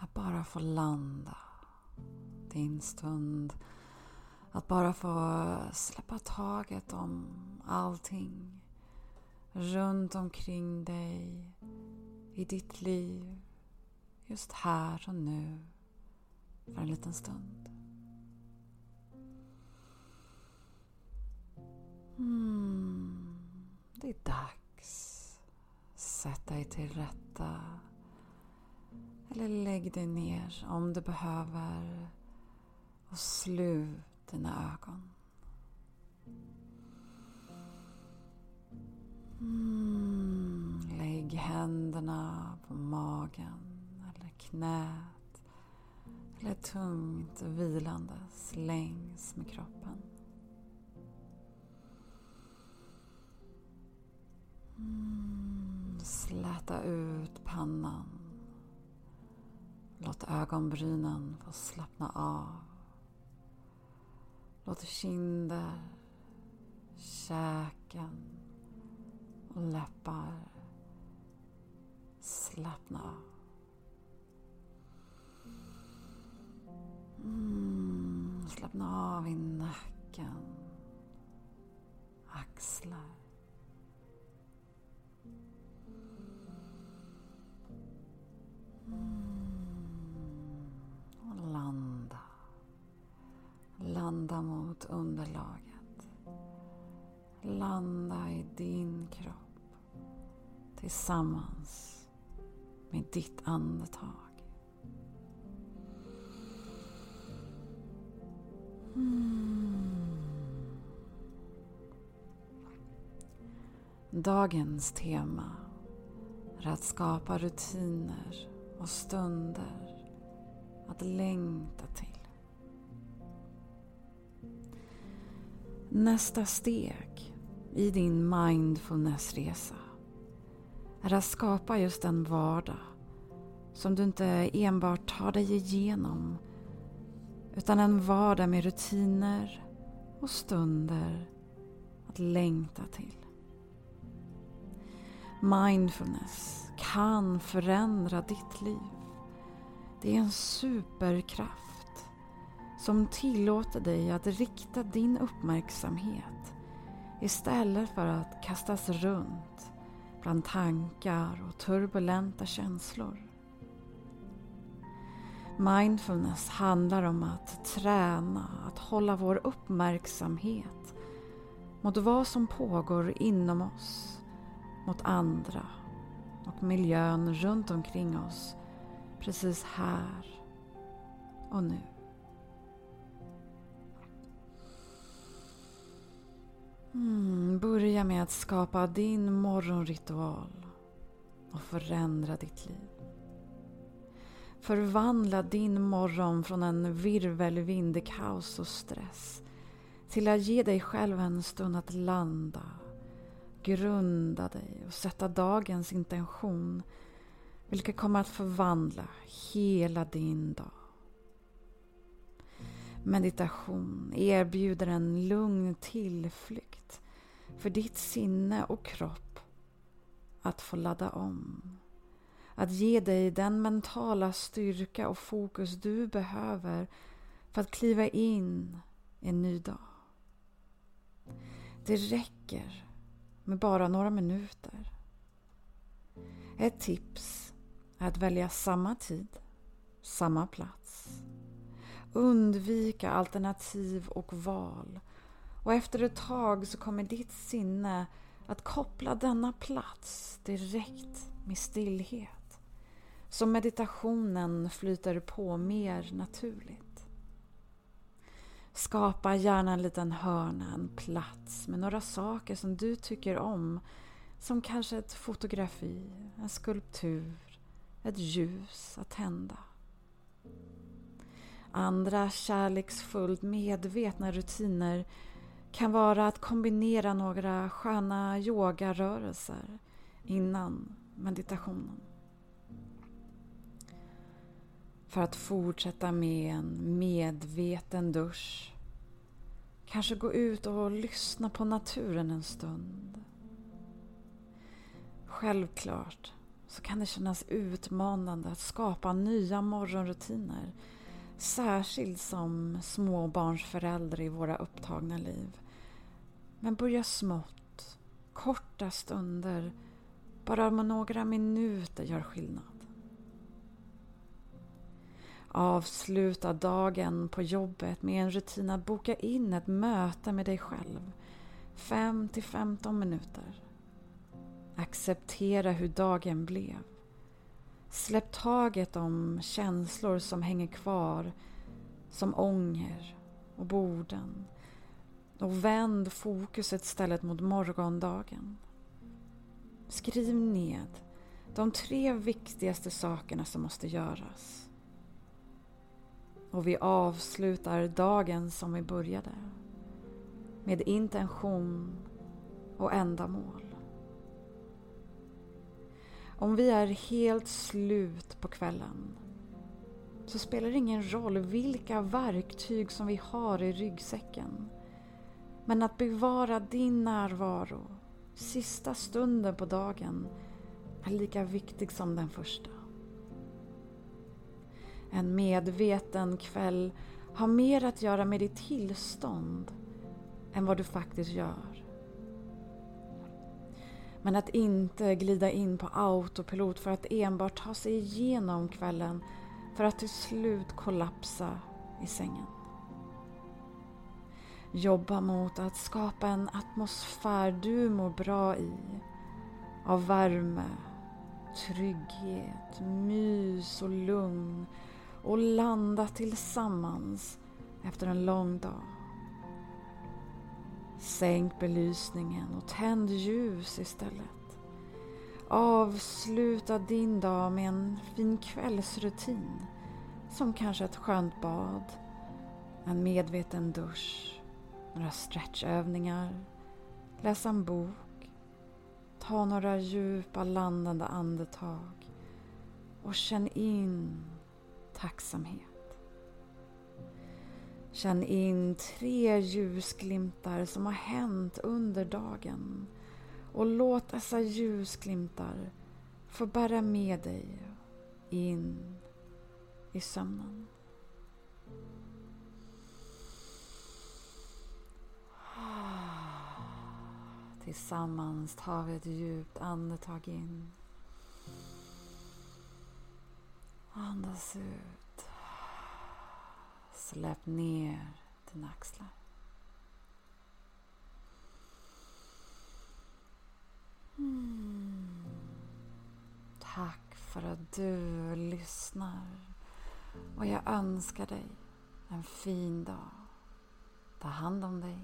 att bara få landa. Din stund att bara få släppa taget om allting runt omkring dig i ditt liv just här och nu för en liten stund. Mm, det är dags. Sätt dig till rätta. Eller lägg dig ner om du behöver. Och slut dina ögon. Mm, lägg händerna på magen eller knät. Eller tungt vilandes längs med kroppen. Mm, släta ut pannan. Låt ögonbrynen få slappna av. Låt kinder, käken och läppar slappna av. Mm, slappna av i nacken, Landa mot underlaget. Landa i din kropp tillsammans med ditt andetag. Mm. Dagens tema är att skapa rutiner och stunder att längta till. Nästa steg i din mindfulnessresa är att skapa just en vardag som du inte enbart tar dig igenom utan en vardag med rutiner och stunder att längta till. Mindfulness kan förändra ditt liv. Det är en superkraft som tillåter dig att rikta din uppmärksamhet istället för att kastas runt bland tankar och turbulenta känslor. Mindfulness handlar om att träna, att hålla vår uppmärksamhet mot vad som pågår inom oss, mot andra och miljön runt omkring oss precis här och nu. Mm, börja med att skapa din morgonritual och förändra ditt liv. Förvandla din morgon från en virvelvind i kaos och stress till att ge dig själv en stund att landa, grunda dig och sätta dagens intention vilket kommer att förvandla hela din dag. Meditation erbjuder en lugn tillflykt för ditt sinne och kropp att få ladda om. Att ge dig den mentala styrka och fokus du behöver för att kliva in i en ny dag. Det räcker med bara några minuter. Ett tips är att välja samma tid, samma plats. Undvika alternativ och val. Och efter ett tag så kommer ditt sinne att koppla denna plats direkt med stillhet. så meditationen flyter på mer naturligt. Skapa gärna en liten hörna, en plats med några saker som du tycker om. Som kanske ett fotografi, en skulptur, ett ljus att tända. Andra kärleksfullt medvetna rutiner kan vara att kombinera några sköna yogarörelser innan meditationen. För att fortsätta med en medveten dusch. Kanske gå ut och lyssna på naturen en stund. Självklart så kan det kännas utmanande att skapa nya morgonrutiner. Särskilt som småbarnsförälder i våra upptagna liv. Men börja smått, korta stunder, bara med några minuter gör skillnad. Avsluta dagen på jobbet med en rutin att boka in ett möte med dig själv. 5 till 15 minuter. Acceptera hur dagen blev. Släpp taget om känslor som hänger kvar som ånger och borden och vänd fokuset istället mot morgondagen. Skriv ned de tre viktigaste sakerna som måste göras. Och vi avslutar dagen som vi började. Med intention och ändamål. Om vi är helt slut på kvällen så spelar det ingen roll vilka verktyg som vi har i ryggsäcken. Men att bevara din närvaro sista stunden på dagen är lika viktig som den första. En medveten kväll har mer att göra med ditt tillstånd än vad du faktiskt gör. Men att inte glida in på autopilot för att enbart ta sig igenom kvällen för att till slut kollapsa i sängen. Jobba mot att skapa en atmosfär du mår bra i. Av värme, trygghet, mys och lugn och landa tillsammans efter en lång dag. Sänk belysningen och tänd ljus istället. Avsluta din dag med en fin kvällsrutin som kanske ett skönt bad, en medveten dusch, några stretchövningar, läsa en bok, ta några djupa landande andetag och känn in tacksamhet. Känn in tre ljusglimtar som har hänt under dagen och låt dessa ljusglimtar få bära med dig in i sömnen. Tillsammans tar vi ett djupt andetag in. Andas ut. Släpp ner dina axlar. Mm. Tack för att du lyssnar. Och jag önskar dig en fin dag. Ta hand om dig.